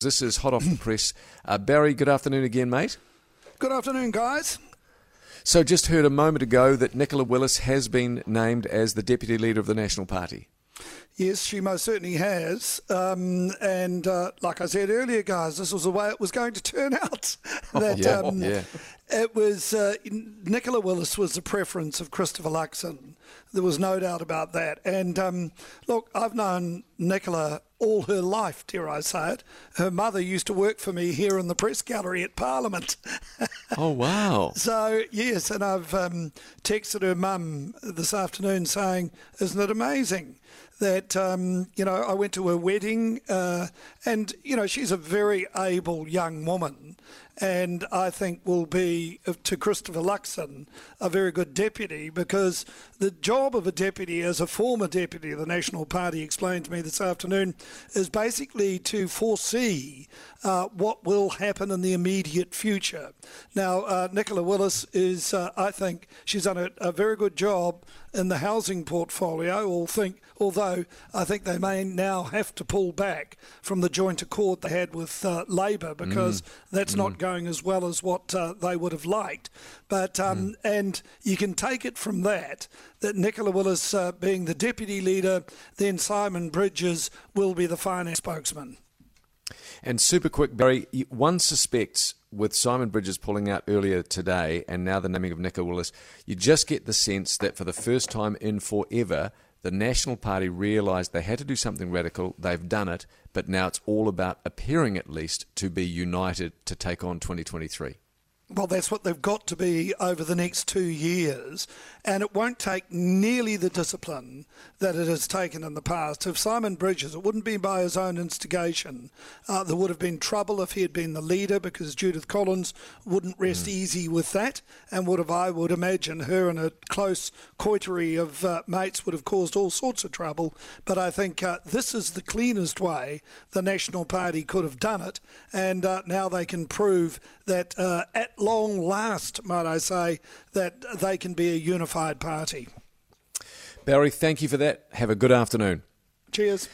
This is Hot Off the Press. Uh, Barry, good afternoon again, mate. Good afternoon, guys. So, just heard a moment ago that Nicola Willis has been named as the Deputy Leader of the National Party. Yes, she most certainly has. Um, and uh, like I said earlier, guys, this was the way it was going to turn out. that yeah, um, yeah. It was uh, Nicola Willis was the preference of Christopher Luxon. There was no doubt about that. And um, look, I've known Nicola all her life, dare I say it. Her mother used to work for me here in the press gallery at Parliament. oh, wow. so, yes, and I've um, texted her mum this afternoon saying, Isn't it amazing? that um, you know I went to her wedding, uh, and you know she's a very able young woman, and I think will be uh, to Christopher Luxon a very good deputy because the job of a deputy, as a former deputy of the National Party explained to me this afternoon, is basically to foresee uh, what will happen in the immediate future. Now, uh, Nicola Willis is, uh, I think, she's done a, a, very good job in the housing portfolio. all think, although I think they may now have to pull back from the joint accord they had with uh, Labor because mm. that's mm. not going as well as what uh, they would have liked. But um, mm. and you can take it from that that Nicola Willis uh, being the deputy leader, then Simon Bridges will be the finance spokesman. And super quick, Barry, one suspects with Simon Bridges pulling out earlier today and now the naming of Nicola Willis, you just get the sense that for the first time in forever, the National Party realised they had to do something radical. They've done it, but now it's all about appearing, at least, to be united to take on 2023. Well, that's what they've got to be over the next two years. And it won't take nearly the discipline that it has taken in the past. If Simon Bridges, it wouldn't be by his own instigation. Uh, there would have been trouble if he had been the leader because Judith Collins wouldn't rest mm. easy with that. And would have, I would imagine, her and a close coterie of uh, mates would have caused all sorts of trouble. But I think uh, this is the cleanest way the National Party could have done it. And uh, now they can prove that uh, at long last, might I say, that they can be a unified party. Barry, thank you for that. Have a good afternoon. Cheers.